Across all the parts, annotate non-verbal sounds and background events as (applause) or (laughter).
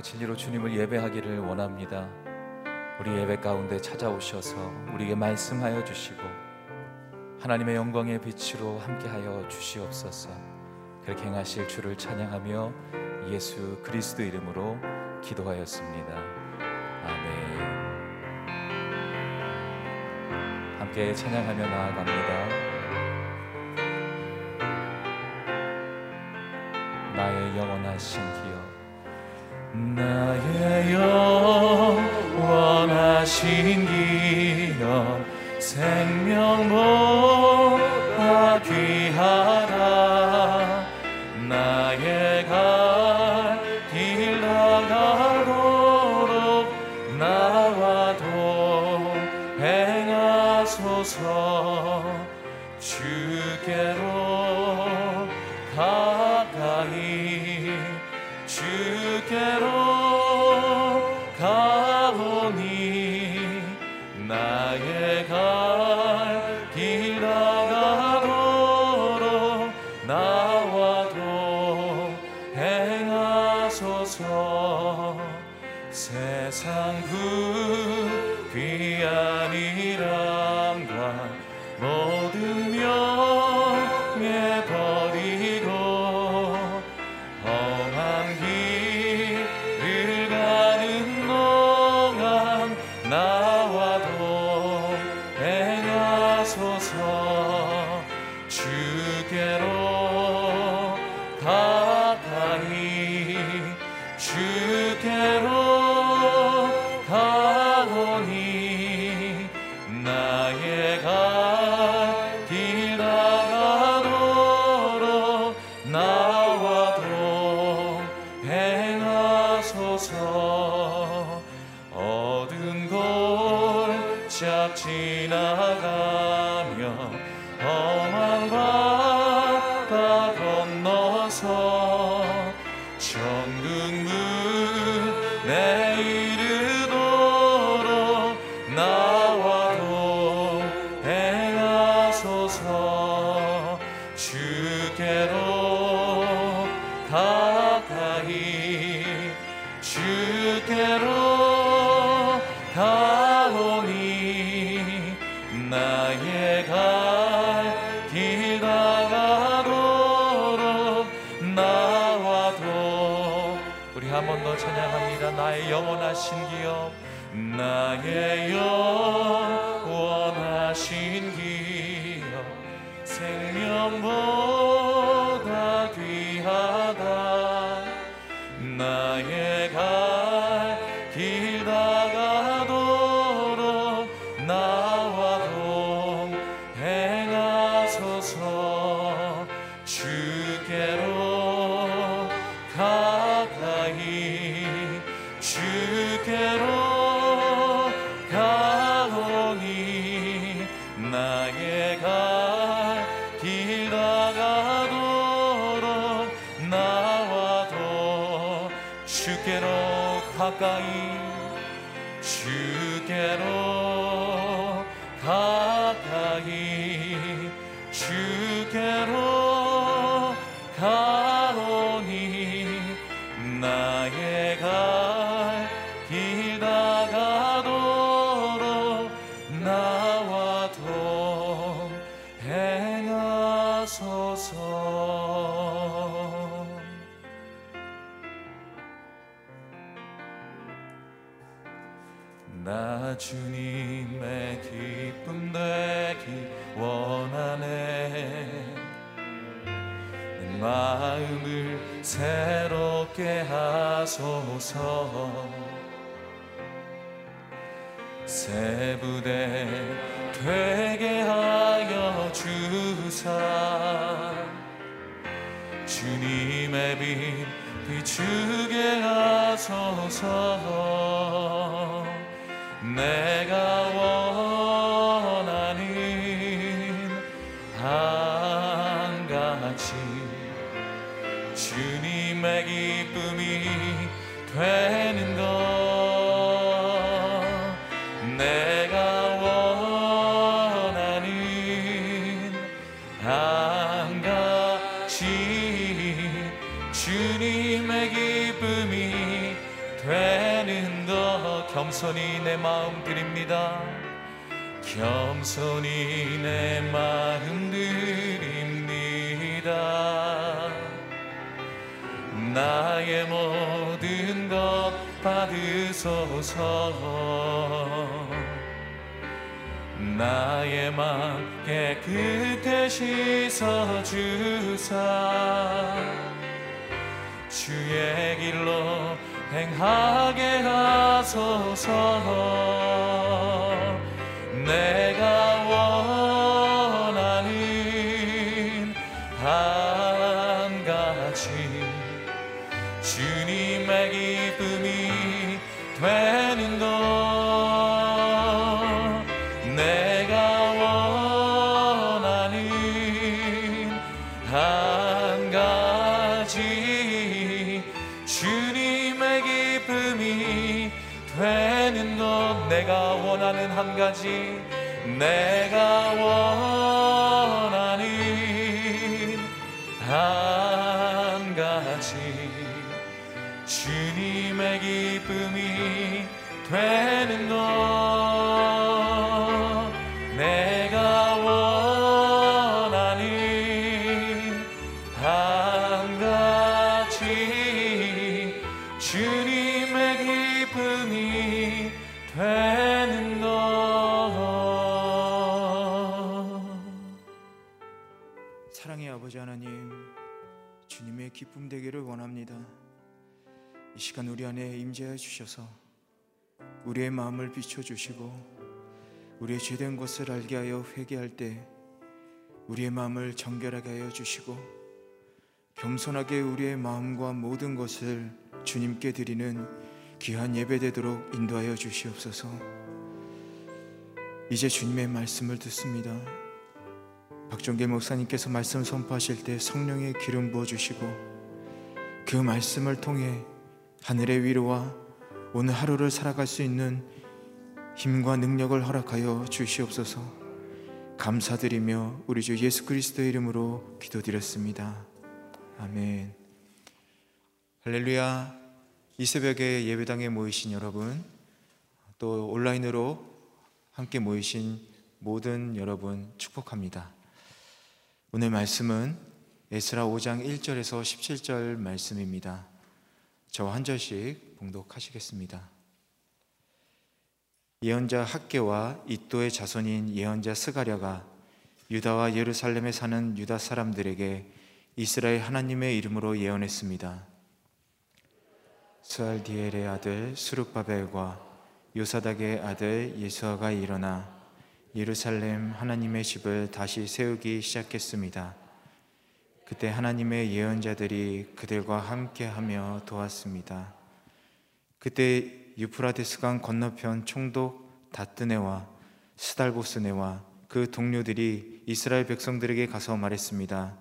영과 진리로 주님을 예배하기를 원합니다. 우리 예배 가운데 찾아오셔서 우리에게 말씀하여 주시고 하나님의 영광의 빛으로 함께하여 주시옵소서. 그렇게 행하실 주를 찬양하며 예수 그리스도 이름으로 기도하였습니다. 아멘. 함께 찬양하며 나아갑니다. 나의 영원하신 기억 나의 영원하신 기억 생명보다 귀하다. 나의 갈길 나가도록 나와도 행하소서 나 주님의 기쁨 되기 원하네. 내 마음을 새롭게 하소서. 새 부대 되게 하여 주사. 주님의 빛 비추게 하소서 내가 겸손히 내 마음 드립니다. 겸손히 내 마음 드립니다. 나의 모든 것 받으소서. 나의 맘 깨끗해 씻어주사. 주의 길로 행하게 하소서. 내가 한 가지 내가 원하는 한 가지. 주님의 기쁨이 되는 것 되기를 원합니다. 이 시간 우리 안에 임재해 주셔서 우리의 마음을 비춰 주시고 우리의 죄된 것을 알게 하여 회개할 때 우리의 마음을 정결하게 하여 주시고 겸손하게 우리의 마음과 모든 것을 주님께 드리는 귀한 예배되도록 인도하여 주시옵소서. 이제 주님의 말씀을 듣습니다. 박종길 목사님께서 말씀 선포하실 때 성령의 기름 부어 주시고 그 말씀을 통해 하늘의 위로와 오늘 하루를 살아갈 수 있는 힘과 능력을 허락하여 주시옵소서. 감사드리며 우리 주 예수 그리스도의 이름으로 기도드렸습니다. 아멘. 할렐루야. 이 새벽에 예배당에 모이신 여러분, 또 온라인으로 함께 모이신 모든 여러분 축복합니다. 오늘 말씀은 에스라 5장 1절에서 17절 말씀입니다. 저와 한 절씩 봉독하시겠습니다. 예언자 학계와 이또의 자손인 예언자 스가랴가 유다와 예루살렘에 사는 유다 사람들에게 이스라엘 하나님의 이름으로 예언했습니다. 스알디엘의 아들 수룹바벨과 요사닥의 아들 예수아가 일어나 예루살렘 하나님의 집을 다시 세우기 시작했습니다. 그때 하나님의 예언자들이 그들과 함께하며 도왔습니다. 그때 유프라데스 강 건너편 총독 다뜨네와 스달보스네와 그 동료들이 이스라엘 백성들에게 가서 말했습니다.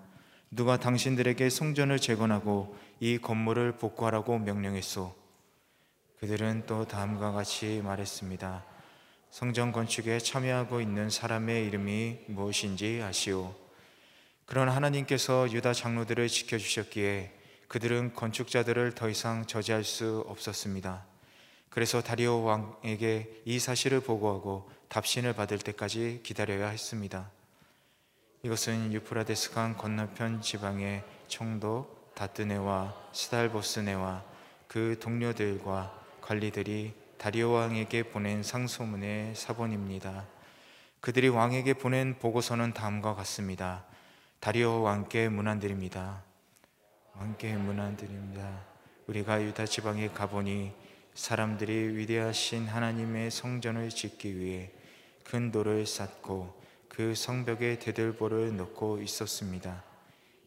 누가 당신들에게 성전을 재건하고 이 건물을 복구하라고 명령했소. 그들은 또 다음과 같이 말했습니다. 성전 건축에 참여하고 있는 사람의 이름이 무엇인지 아시오. 그러나 하나님께서 유다 장로들을 지켜주셨기에 그들은 건축자들을 더 이상 저지할 수 없었습니다. 그래서 다리오 왕에게 이 사실을 보고하고 답신을 받을 때까지 기다려야 했습니다. 이것은 유프라데스 강 건너편 지방의 총독 다뜨네와 스달보스네와 그 동료들과 관리들이 다리오 왕에게 보낸 상소문의 사본입니다. 그들이 왕에게 보낸 보고서는 다음과 같습니다. 다리오 왕께 문안드립니다. 왕께 문안드립니다. 우리가 유다 지방에 가보니 사람들이 위대하신 하나님의 성전을 짓기 위해 큰 돌을 쌓고 그 성벽에 대들보를 놓고 있었습니다.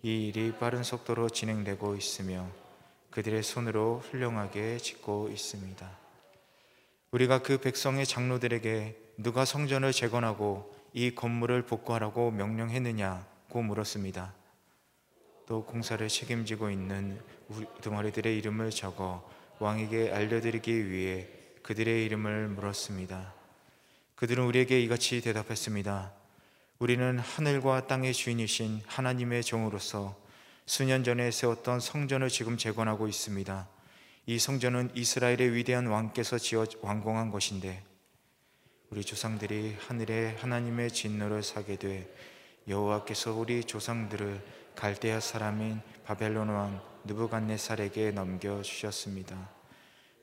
이 일이 빠른 속도로 진행되고 있으며 그들의 손으로 훌륭하게 짓고 있습니다. 우리가 그 백성의 장로들에게 누가 성전을 재건하고 이 건물을 복구하라고 명령했느냐 고 물었습니다. 또 공사를 책임지고 있는 우두머리들의 이름을 적어 왕에게 알려드리기 위해 그들의 이름을 물었습니다. 그들은 우리에게 이같이 대답했습니다. 우리는 하늘과 땅의 주인이신 하나님의 종으로서 수년 전에 세웠던 성전을 지금 재건하고 있습니다. 이 성전은 이스라엘의 위대한 왕께서 지어 완공한 것인데 우리 조상들이 하늘에 하나님의 진노를 사게 돼 여호와께서 우리 조상들을 갈대아 사람인 바벨론 왕 느부갓네살에게 넘겨 주셨습니다.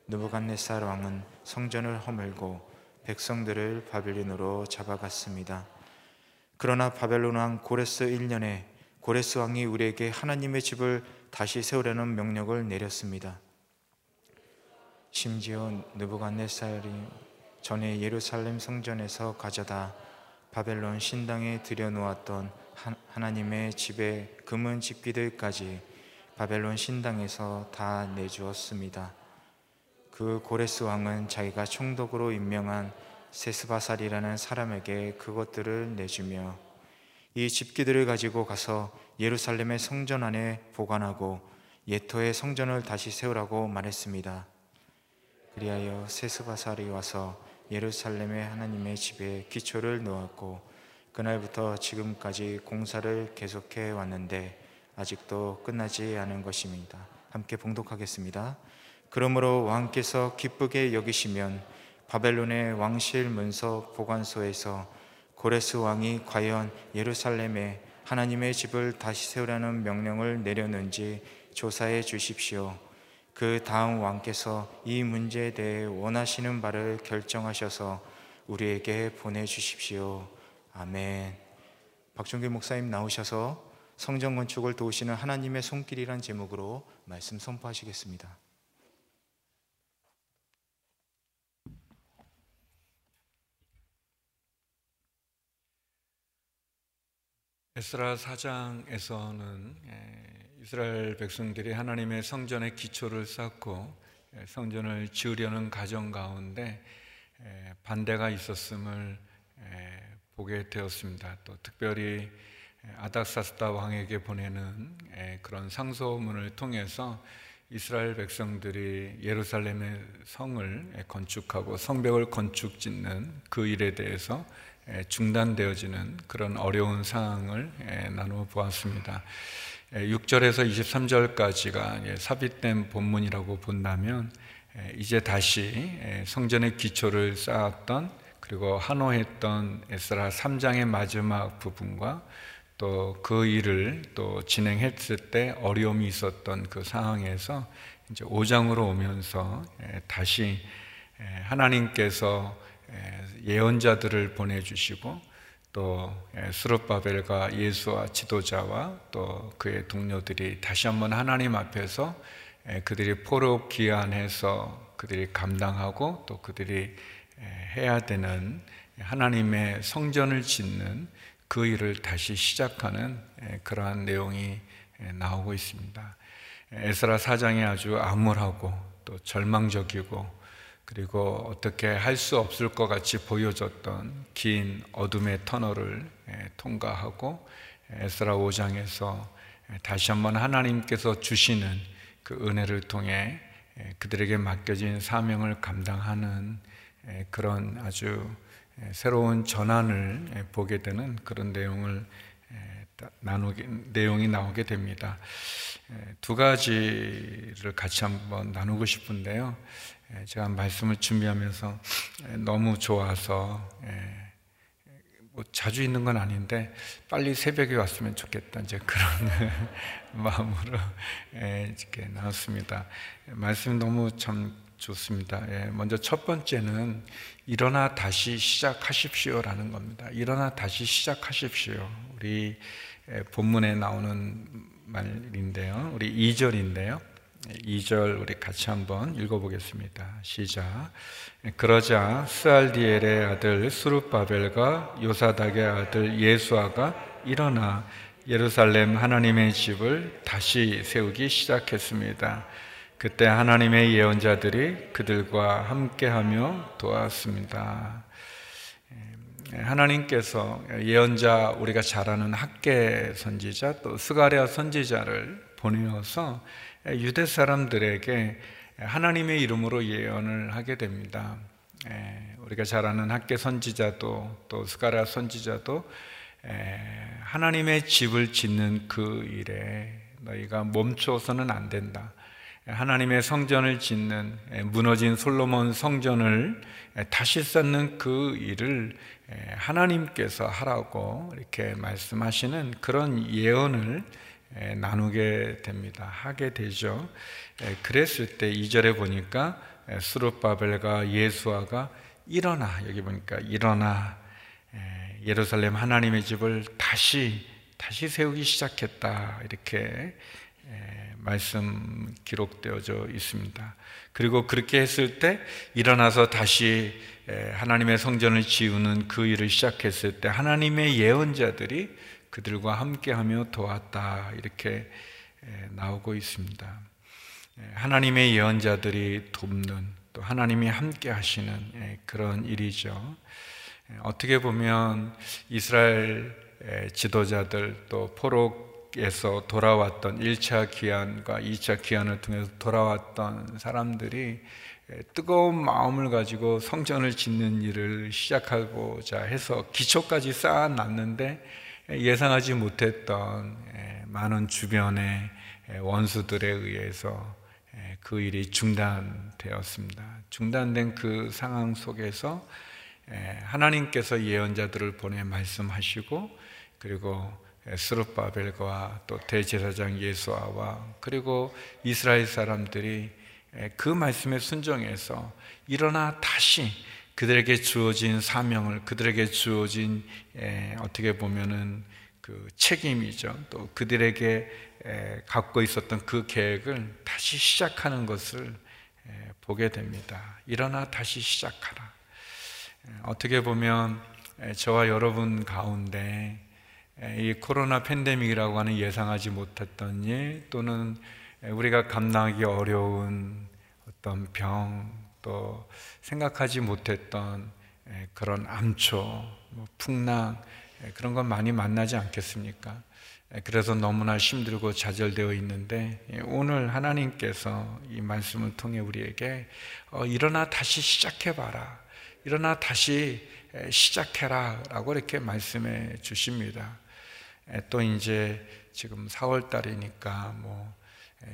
느부갓네살 왕은 성전을 허물고 백성들을 바벨론으로 잡아갔습니다. 그러나 바벨론 왕 고레스 1년에 고레스 왕이 우리에게 하나님의 집을 다시 세우려는 명령을 내렸습니다. 심지어 느부갓네살이 전에 예루살렘 성전에서 가져다 바벨론 신당에 들여놓았던 하나님의 집의 금은 집기들까지 바벨론 신당에서 다 내주었습니다. 그 고레스 왕은 자기가 총독으로 임명한 세스바살이라는 사람에게 그것들을 내주며 이 집기들을 가지고 가서 예루살렘의 성전 안에 보관하고 예토의 성전을 다시 세우라고 말했습니다. 그리하여 세스바살이 와서 예루살렘의 하나님의 집에 기초를 놓았고 그날부터 지금까지 공사를 계속해 왔는데 아직도 끝나지 않은 것입니다. 함께 봉독하겠습니다. 그러므로 왕께서 기쁘게 여기시면 바벨론의 왕실 문서 보관소에서 고레스 왕이 과연 예루살렘에 하나님의 집을 다시 세우라는 명령을 내렸는지 조사해 주십시오. 그 다음 왕께서 이 문제에 대해 원하시는 바를 결정하셔서 우리에게 보내주십시오. 아멘. 박종규 목사님 나오셔서 성전 건축을 도우시는 하나님의 손길이란 제목으로 말씀 선포하시겠습니다. 에스라 사장에서는 이스라엘 백성들이 하나님의 성전의 기초를 쌓고 성전을 지으려는 가정 가운데 반대가 있었음을 보게 되었습니다. 또 특별히 아닥사스다 왕에게 보내는 그런 상소문을 통해서 이스라엘 백성들이 예루살렘의 성을 건축하고 성벽을 건축 짓는 그 일에 대해서 중단되어지는 그런 어려운 상황을 나누어 보았습니다. 6절에서 23절까지가 삽입된 본문이라고 본다면 이제 다시 성전의 기초를 쌓았던 그리고 한호했던 에스라 3장의 마지막 부분과 또 그 일을 또 진행했을 때 어려움이 있었던 그 상황에서 이제 5장으로 오면서 다시 하나님께서 예언자들을 보내주시고 또 예, 스룹바벨과 예수와 지도자와 또 그의 동료들이 다시 한번 하나님 앞에서 예, 그들이 포로 기한해서 그들이 감당하고 또 그들이 예, 해야 되는 하나님의 성전을 짓는 그 일을 다시 시작하는 그러한 내용이 나오고 있습니다. 에스라 사장이 아주 암울하고 또 절망적이고 그리고 어떻게 할 수 없을 것 같이 보여졌던 긴 어둠의 터널을 예, 통과하고 에스라 5장에서 다시 한번 하나님께서 주시는 그 은혜를 통해 예, 그들에게 맡겨진 사명을 감당하는 예, 그런 아주 새로운 전환을 보게 되는 그런 내용을 나누게 내용이 나오게 됩니다. 두 가지를 같이 한번 나누고 싶은데요. 예, 제가 말씀을 준비하면서 예, 너무 좋아서 예, 뭐 자주 있는 건 아닌데 빨리 새벽에 왔으면 좋겠다 이제 그런 (laughs) 마음으로 이렇게 나왔습니다. 말씀 너무 참 좋습니다. 먼저 첫 번째는 일어나 다시 시작하십시오라는 겁니다. 일어나 다시 시작하십시오. 우리 본문에 나오는 말인데요. 우리 2절인데요. 2절 우리 같이 한번 읽어보겠습니다. 시작. 그러자 스알디엘의 아들 수룹바벨과 요사닥의 아들 예수아가 일어나 예루살렘 하나님의 집을 다시 세우기 시작했습니다. 그때 하나님의 예언자들이 그들과 함께하며 도왔습니다. 하나님께서 예언자 우리가 잘 아는 학계 선지자 또 스가랴 선지자를 보내어서 유대 사람들에게 하나님의 이름으로 예언을 하게 됩니다. 우리가 잘 아는 학계 선지자도 또 스가랴 선지자도 하나님의 집을 짓는 그 일에 너희가 멈춰서는 안 된다. 하나님의 성전을 짓는 무너진 솔로몬 성전을 다시 쌓는 그 일을 하나님께서 하라고 이렇게 말씀하시는 그런 예언을 나누게 됩니다. 하게 되죠. 그랬을 때 2절에 보니까 수르바벨과 예수아가 일어나 여기 보니까 일어나 예루살렘 하나님의 집을 다시 다시 세우기 시작했다 이렇게 말씀 기록되어져 있습니다. 그리고 그렇게 했을 때 일어나서 다시 하나님의 성전을 지우는 그 일을 시작했을 때 하나님의 예언자들이 그들과 함께하며 도왔다 이렇게 나오고 있습니다. 하나님의 예언자들이 돕는 또 하나님이 함께 하시는 그런 일이죠. 어떻게 보면 이스라엘 지도자들 또 포로에서 돌아왔던 1차 기한과 2차 기한을 통해서 돌아왔던 사람들이 뜨거운 마음을 가지고 성전을 짓는 일을 시작하고자 해서 기초까지 쌓아놨는데 예상하지 못했던 많은 주변의 원수들에 의해서 그 일이 중단되었습니다. 중단된 그 상황 속에서 하나님께서 예언자들을 보내 말씀하시고 그리고 스룹바벨과 또 대제사장 예수아와 그리고 이스라엘 사람들이 그 말씀에 순종해서 일어나 다시 그들에게 주어진 사명을 그들에게 주어진 어떻게 보면은 그 책임이죠. 또 그들에게 갖고 있었던 그 계획을 다시 시작하는 것을 보게 됩니다. 일어나 다시 시작하라. 어떻게 보면 저와 여러분 가운데 이 코로나 팬데믹이라고 하는 예상하지 못했던 일 또는 우리가 감당하기 어려운 어떤 병 또 생각하지 못했던 그런 암초, 뭐 풍랑 그런 건 많이 만나지 않겠습니까? 그래서 너무나 힘들고 좌절되어 있는데 오늘 하나님께서 이 말씀을 통해 우리에게 어, 일어나 다시 시작해 봐라. 일어나 다시 시작해라. 라고 이렇게 말씀해 주십니다. 또 이제 지금 4월 달이니까 뭐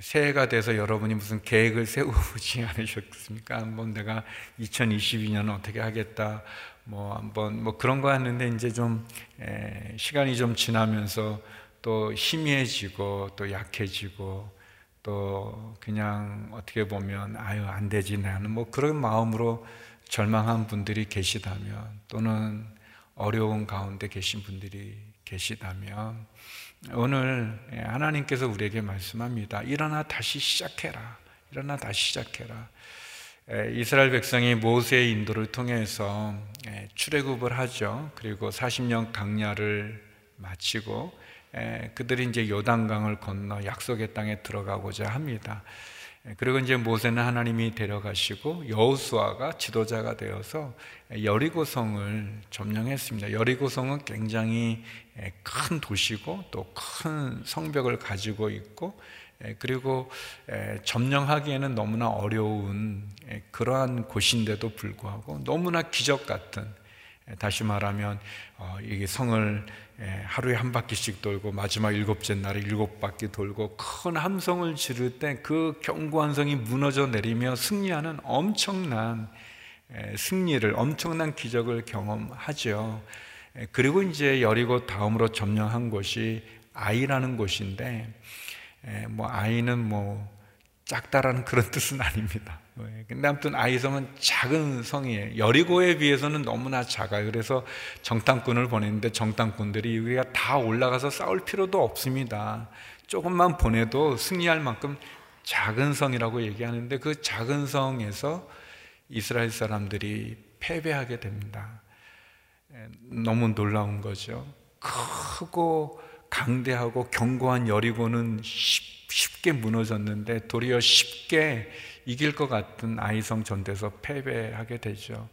새해가 돼서 여러분이 무슨 계획을 세우지 (laughs) 않으셨습니까? 한번 내가 2022년 어떻게 하겠다. 뭐 한번 뭐 그런 거 했는데 이제 좀 시간이 좀 지나면서 또 희미해지고 또 약해지고 또 그냥 어떻게 보면 아유 안 되지 나는 뭐 그런 마음으로 절망한 분들이 계시다면 또는 어려운 가운데 계신 분들이 계시다면 오늘 하나님께서 우리에게 말씀합니다. 일어나 다시 시작해라. 일어나 다시 시작해라. 이스라엘 백성이 모세의 인도를 통해서 출애굽을 하죠. 그리고 40년 강야를 마치고 그들이 이제 요단강을 건너 약속의 땅에 들어가고자 합니다. 그리고 이제 모세는 하나님이 데려가시고 여호수아가 지도자가 되어서 여리고성을 점령했습니다. 여리고성은 굉장히 큰 도시고 또 큰 성벽을 가지고 있고 그리고 점령하기에는 너무나 어려운 그러한 곳인데도 불구하고 너무나 기적 같은 다시 말하면 어, 이게 성을 하루에 한 바퀴씩 돌고 마지막 일곱째 날에 일곱 바퀴 돌고 큰 함성을 지를 때 그 견고한 성이 무너져 내리며 승리하는 엄청난 승리를 엄청난 기적을 경험하죠. 그리고 이제 여리고 다음으로 점령한 곳이 아이라는 곳인데 뭐 아이는 뭐 작다라는 (laughs) 그런 뜻은 아닙니다. 근데 아무튼 아이성은 작은 성이에요. 여리고에 비해서는 너무나 작아요. 그래서 정탐꾼을 보냈는데 정탐꾼들이 우리가 다 올라가서 싸울 필요도 없습니다. 조금만 보내도 승리할 만큼 작은 성이라고 얘기하는데 그 작은 성에서 이스라엘 사람들이 패배하게 됩니다. 너무 놀라운 거죠. 크고 강대하고 견고한 여리고는 쉽게 무너졌는데 도리어 쉽게 이길 것 같은 아이성 전대에서 패배하게 되죠.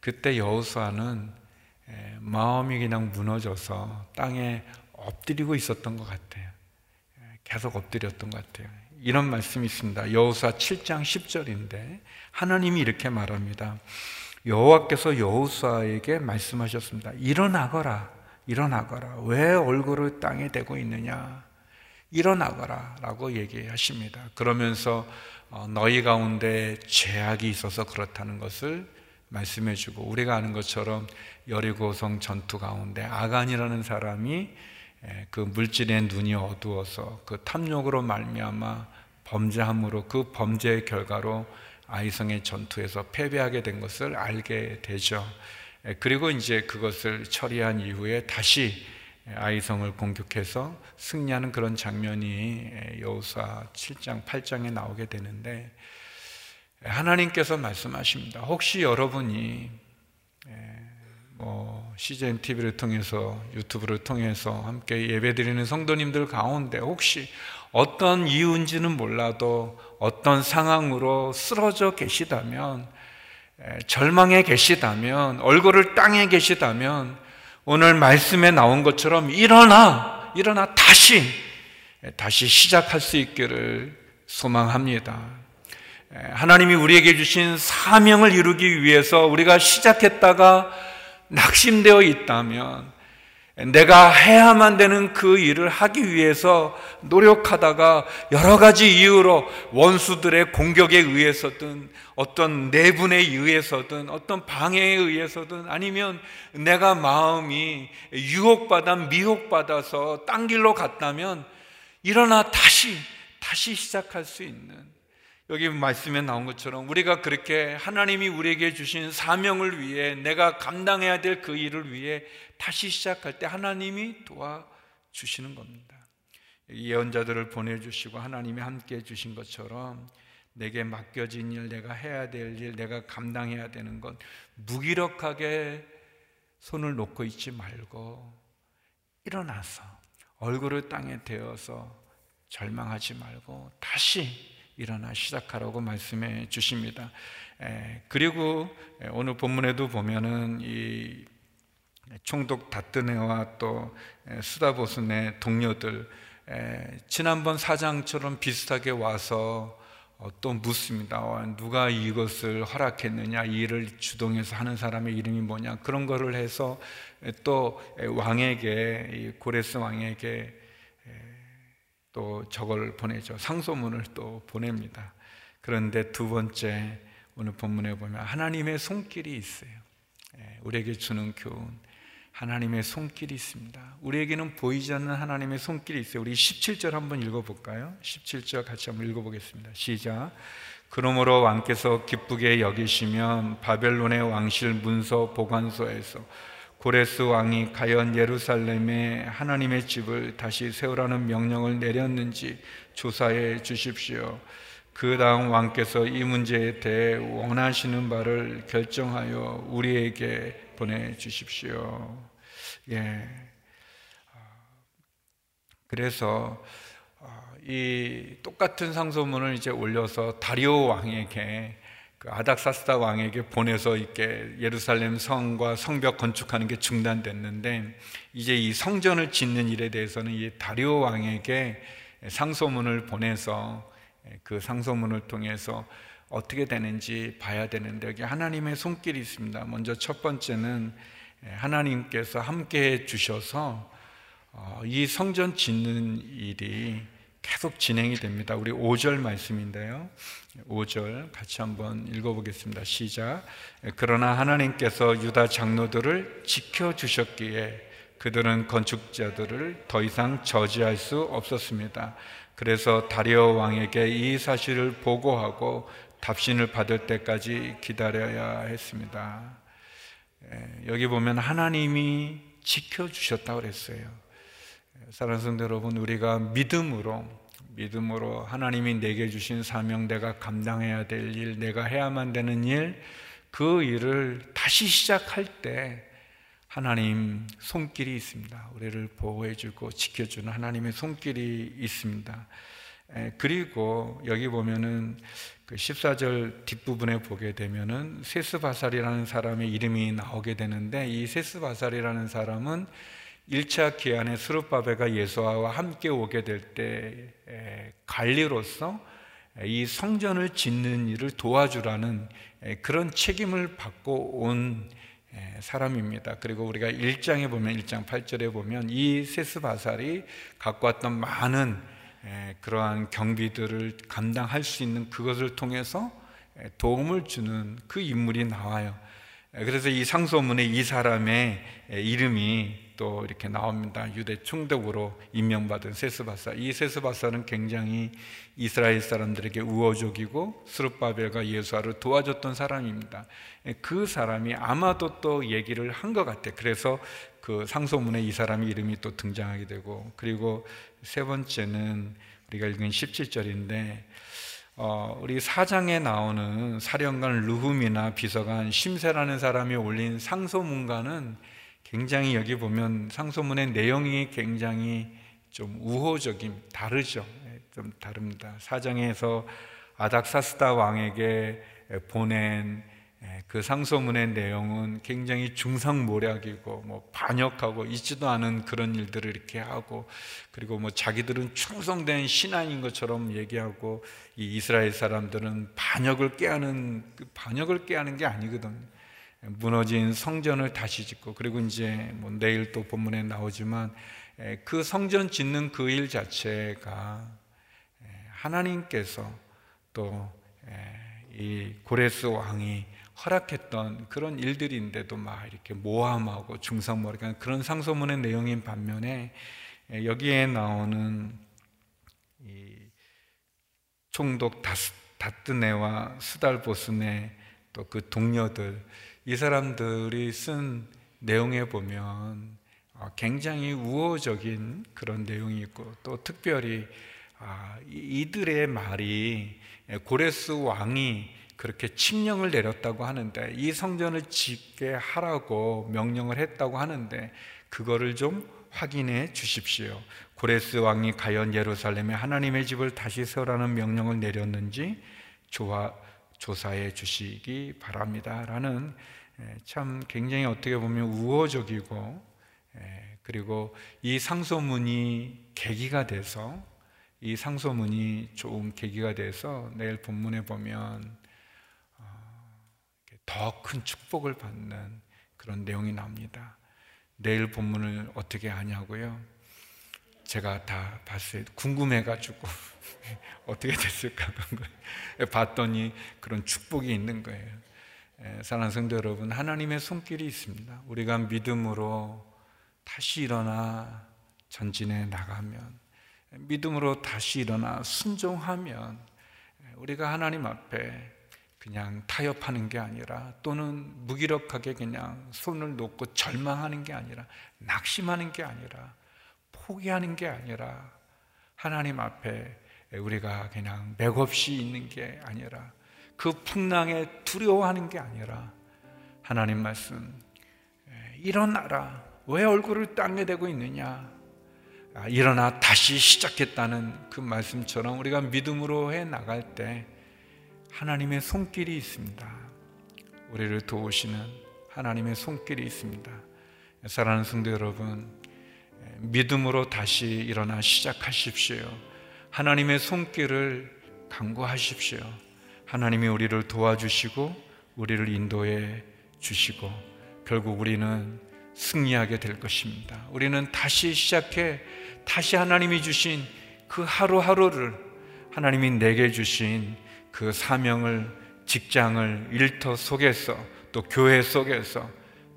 그때 여호수아는 마음이 그냥 무너져서 땅에 엎드리고 있었던 것 같아요. 계속 엎드렸던 것 같아요. 이런 말씀이 있습니다. 여호수아 7장 10절인데 하나님이 이렇게 말합니다. 여호와께서 여호수아에게 말씀하셨습니다. 일어나거라. 일어나거라. 왜 얼굴을 땅에 대고 있느냐? 일어나거라 라고 얘기하십니다. 그러면서 어, 너희 가운데 죄악이 있어서 그렇다는 것을 말씀해 주고 우리가 아는 것처럼 여리고성 전투 가운데 아간이라는 사람이 그 물질의 눈이 어두워서 그 탐욕으로 말미암아 범죄함으로 그 범죄의 결과로 아이성의 전투에서 패배하게 된 것을 알게 되죠. 그리고 이제 그것을 처리한 이후에 다시 아이성을 공격해서 승리하는 그런 장면이 여호수아 7장 8장에 나오게 되는데 하나님께서 말씀하십니다. 혹시 여러분이 뭐 CGN TV를 통해서 유튜브를 통해서 함께 예배드리는 성도님들 가운데 혹시 어떤 이유인지는 몰라도 어떤 상황으로 쓰러져 계시다면 절망에 계시다면 얼굴을 땅에 계시다면 오늘 말씀에 나온 것처럼 일어나 일어나 다시 다시 시작할 수 있기를 소망합니다. 하나님이 우리에게 주신 사명을 이루기 위해서 우리가 시작했다가 낙심되어 있다면 내가 해야만 되는 그 일을 하기 위해서 노력하다가 여러 가지 이유로 원수들의 공격에 의해서든 어떤 내분에 의해서든 어떤 방해에 의해서든 아니면 내가 마음이 유혹받아 미혹받아서 딴 길로 갔다면 일어나 다시 다시 시작할 수 있는. 여기 말씀에 나온 것처럼 우리가 그렇게 하나님이 우리에게 주신 사명을 위해 내가 감당해야 될 그 일을 위해 다시 시작할 때 하나님이 도와주시는 겁니다. 예언자들을 보내주시고 하나님이 함께 해주신 것처럼 내게 맡겨진 일, 내가 해야 될 일, 내가 감당해야 되는 것 무기력하게 손을 놓고 있지 말고 일어나서 얼굴을 땅에 대어서 절망하지 말고 다시 일어나 시작하라고 말씀해 주십니다. 그리고 오늘 본문에도 보면은 이 총독 다뜨네와 또 수다보순의 동료들 지난번 사장처럼 비슷하게 와서 어, 또 묻습니다. 어, 누가 이것을 허락했느냐? 이 일을 주동해서 하는 사람의 이름이 뭐냐? 그런 거를 해서 또 왕에게 고레스 왕에게 또 저걸 보내죠. 상소문을 또 보냅니다. 그런데 두 번째 오늘 본문에 보면 하나님의 손길이 있어요. 예, 우리에게 주는 교훈. 하나님의 손길이 있습니다. 우리에게는 보이지 않는 하나님의 손길이 있어요. 우리 17절 한번 읽어볼까요? 17절 같이 한번 읽어보겠습니다. 시작. 그러므로 왕께서 기쁘게 여기시면 바벨론의 왕실 문서 보관소에서 고레스 왕이 과연 예루살렘에 하나님의 집을 다시 세우라는 명령을 내렸는지 조사해 주십시오. 그 다음 왕께서 이 문제에 대해 원하시는 바를 결정하여 우리에게 보내주십시오. 예. 그래서 어, 이 똑같은 상소문을 이제 올려서 다리오 왕에게 그 아닥사스다 왕에게 보내서 이렇게 예루살렘 성과 성벽 건축하는 게 중단됐는데 이제 이 성전을 짓는 일에 대해서는 이 다리오 왕에게 상소문을 보내서 그 상소문을 통해서 어떻게 되는지 봐야 되는데 여기 하나님의 손길이 있습니다. 먼저 첫 번째는 하나님께서 함께 해 주셔서 어, 이 성전 짓는 일이 계속 진행이 됩니다. 우리 5절 말씀인데요. 5절 같이 한번 읽어보겠습니다. 시작. 그러나 하나님께서 유다 장로들을 지켜주셨기에 그들은 건축자들을 더 이상 저지할 수 없었습니다. 그래서 다리오 왕에게 이 사실을 보고하고 답신을 받을 때까지 기다려야 했습니다. 여기 보면 하나님이 지켜주셨다고 그랬어요. 사랑하는 여러분, 우리가 믿음으로 믿음으로 하나님이 내게 주신 사명, 내가 감당해야 될 일, 내가 해야만 되는 일, 그 일을 다시 시작할 때 하나님 손길이 있습니다. 우리를 보호해 주고 지켜주는 하나님의 손길이 있습니다. 그리고 여기 보면은 그 14절 뒷부분에 보게 되면은 세스바살이라는 사람의 이름이 나오게 되는데 이 세스바살이라는 사람은 1차 기한에 스룹바베가 예수와 함께 오게 될 때 관리로서 이 성전을 짓는 일을 도와주라는 그런 책임을 받고 온 사람입니다. 그리고 우리가 1장에 보면 1장 8절에 보면 이 세스바살이 갖고 왔던 많은 그러한 경비들을 감당할 수 있는 그것을 통해서 도움을 주는 그 인물이 나와요. 그래서 이 상소문에 이 사람의 이름이 또 이렇게 나옵니다. 유대 총독으로 임명받은 세스바사. 이 세스바사는 굉장히 이스라엘 사람들에게 우호적이고 스룹바벨과 예수아를 도와줬던 사람입니다. 그 사람이 아마도 또 얘기를 한 것 같아. 그래서 그 상소문에 이 사람의 이름이 또 등장하게 되고 그리고 세 번째는 우리가 읽은 17절인데 어, 우리 사장에 나오는 사령관 루훔이나 비서관 심세라는 사람이 올린 상소문과는 굉장히 여기 보면 상소문의 내용이 굉장히 좀 우호적인 다르죠. 예, 좀 다릅니다. 사장에서 아닥사스다 왕에게 보낸 예, 그 상소문의 내용은 굉장히 중상모략이고 뭐 반역하고 있지도 않은 그런 일들을 이렇게 하고 그리고 뭐 자기들은 충성된 신하인 것처럼 얘기하고 이 이스라엘 사람들은 반역을 깨하는 그 반역을 깨하는 게 아니거든. 무너진 성전을 다시 짓고 그리고 이제 뭐 내일 또 본문에 나오지만 예, 그 성전 짓는 그 일 자체가 예, 하나님께서 또 이 고레스 왕이 허락했던 그런 일들인데도 막 이렇게 모함하고 중상모략 그런 상소문의 내용인 반면에 예, 여기에 나오는 이 총독 다스네와 스달보스네 또 그 동료들 이 사람들이 쓴 내용에 보면 어, 굉장히 우호적인 그런 내용이 있고 또 특별히 아, 이들의 말이 고레스 왕이 그렇게 칙령을 내렸다고 하는데 이 성전을 짓게 하라고 명령을 했다고 하는데 그거를 좀 확인해 주십시오. 고레스 왕이 과연 예루살렘에 하나님의 집을 다시 세우라는 명령을 내렸는지 조화, 조사해 주시기 바랍니다. 라는 참 굉장히 어떻게 보면 우호적이고 그리고 이 상소문이 계기가 돼서 이 상소문이 좋은 계기가 돼서 내일 본문에 보면 더 큰 축복을 받는 그런 내용이 나옵니다. 내일 본문을 어떻게 하냐고요? 제가 다 봤어요. 궁금해가지고 (laughs) 어떻게 됐을까 (laughs) 봤더니 그런 축복이 있는 거예요. 사랑하는 성도 여러분, 하나님의 손길이 있습니다. 우리가 믿음으로 다시 일어나 전진해 나가면, 믿음으로 다시 일어나 순종하면, 우리가 하나님 앞에 그냥 타협하는 게 아니라 또는 무기력하게 그냥 손을 놓고 절망하는 게 아니라 낙심하는 게 아니라 포기하는 게 아니라 하나님 앞에 우리가 그냥 맥없이 있는 게 아니라 그 풍랑에 두려워하는 게 아니라 하나님 말씀 일어나라. 왜 얼굴을 땅에 대고 있느냐? 아, 일어나 다시 시작했다는 그 말씀처럼 우리가 믿음으로 해 나갈 때 하나님의 손길이 있습니다. 우리를 도우시는 하나님의 손길이 있습니다. 사랑하는 성도 여러분, 믿음으로 다시 일어나 시작하십시오. 하나님의 손길을 강구하십시오. 하나님이 우리를 도와주시고 우리를 인도해 주시고 결국 우리는 승리하게 될 것입니다. 우리는 다시 시작해 다시 하나님이 주신 그 하루하루를 하나님이 내게 주신 그 사명을 직장을 일터 속에서 또 교회 속에서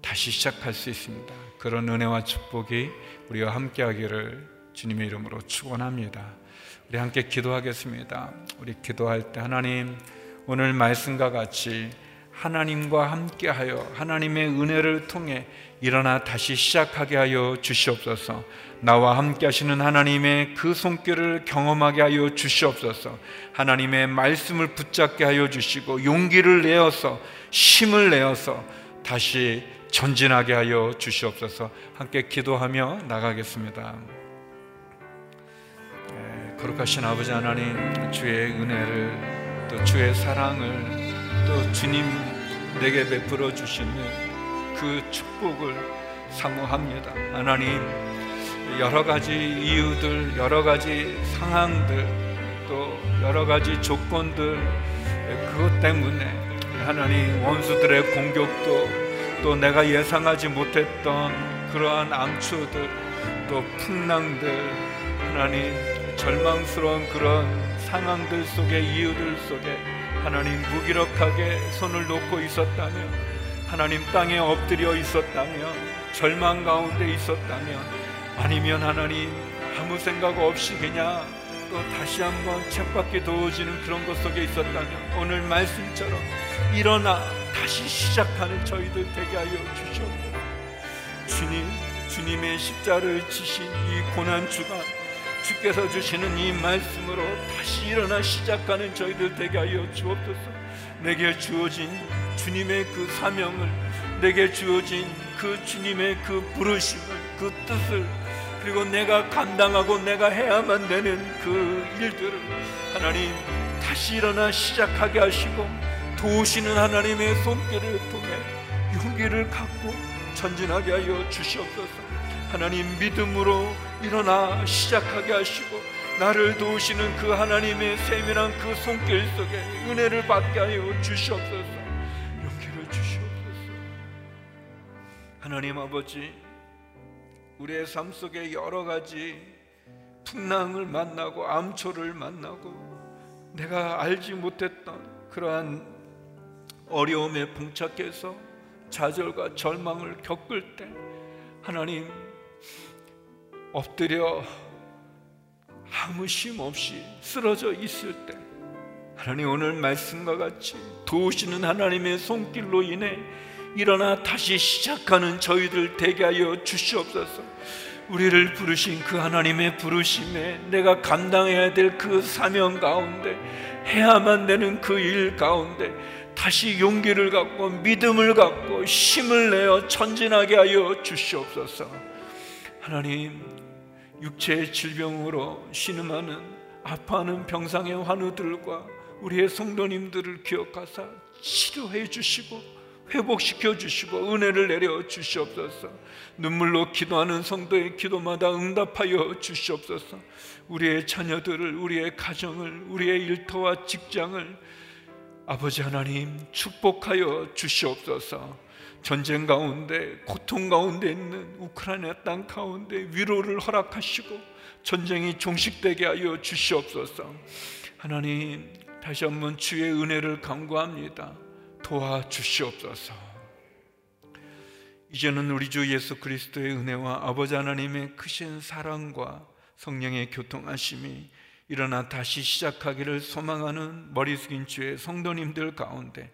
다시 시작할 수 있습니다. 그런 은혜와 축복이 우리와 함께 하기를 주님의 이름으로 축원합니다. 우리 함께 기도하겠습니다. 우리 기도할 때 하나님 오늘 말씀과 같이 하나님과 함께하여 하나님의 은혜를 통해 일어나 다시 시작하게 하여 주시옵소서. 나와 함께 하시는 하나님의 그 손길을 경험하게 하여 주시옵소서. 하나님의 말씀을 붙잡게 하여 주시고 용기를 내어서 힘을 내어서 다시 전진하게 하여 주시옵소서. 함께 기도하며 나가겠습니다. 네, 거룩하신 아버지 하나님, 주의 은혜를 또 주의 사랑을 또 주님 내게 베풀어 주시는 그 축복을 사모합니다. 하나님, 여러 가지 이유들, 여러 가지 상황들, 또 여러 가지 조건들, 그것 때문에 하나님 원수들의 공격도 또 내가 예상하지 못했던 그러한 암초들, 또 풍랑들, 하나님 절망스러운 그런 상황들 속에 이유들 속에 하나님 무기력하게 손을 놓고 있었다면 하나님 땅에 엎드려 있었다면 절망 가운데 있었다면 아니면 하나님 아무 생각 없이 그냥 또 다시 한번 책밖에 도워지는 그런 것 속에 있었다면 오늘 말씀처럼 일어나 다시 시작하는 저희들 되게 하여 주시옵소서. 주님 주님의 십자를 지신 이 고난 주간 주께서 주시는 이 말씀으로 다시 일어나 시작하는 저희들 되게 하여 주옵소서. 내게 주어진 주님의 그 사명을 내게 주어진 그 주님의 그 부르심을 그 뜻을 그리고 내가 감당하고 내가 해야만 되는 그 일들을 하나님 다시 일어나 시작하게 하시고 도우시는 하나님의 손길을 통해 용기를 갖고 전진하게 하여 주시옵소서 하나님 믿음으로 일어나 시작하게 하시고 나를 도우시는 그 하나님의 세밀한 그 손길 속에 은혜를 받게 하여 주시옵소서. 용기를 주시옵소서. 하나님 아버지 우리의 삶 속에 여러 가지 풍랑을 만나고 암초를 만나고 내가 알지 못했던 그러한 어려움에 봉착해서 좌절과 절망을 겪을 때 하나님 엎드려 아무 쉼 없이 쓰러져 있을 때 하나님 오늘 말씀과 같이 도우시는 하나님의 손길로 인해 일어나 다시 시작하는 저희들 되게 하여 주시옵소서. 우리를 부르신 그 하나님의 부르심에 내가 감당해야 될 그 사명 가운데 해야만 되는 그 일 가운데 다시 용기를 갖고 믿음을 갖고 힘을 내어 전진하게 하여 주시옵소서. 하나님 육체의 질병으로 신음하는 아파하는 병상의 환우들과 우리의 성도님들을 기억하사 치료해 주시고 회복시켜 주시고 은혜를 내려 주시옵소서. 눈물로 기도하는 성도의 기도마다 응답하여 주시옵소서. 우리의 자녀들을 우리의 가정을 우리의 일터와 직장을 아버지 하나님 축복하여 주시옵소서. 전쟁 가운데 고통 가운데 있는 우크라이나 땅 가운데 위로를 허락하시고 전쟁이 종식되게 하여 주시옵소서. 하나님 다시 한번 주의 은혜를 간구합니다. 도와주시옵소서. 이제는 우리 주 예수 그리스도의 은혜와 아버지 하나님의 크신 사랑과 성령의 교통하심이 일어나 다시 시작하기를 소망하는 머리 숙인 주의 성도님들 가운데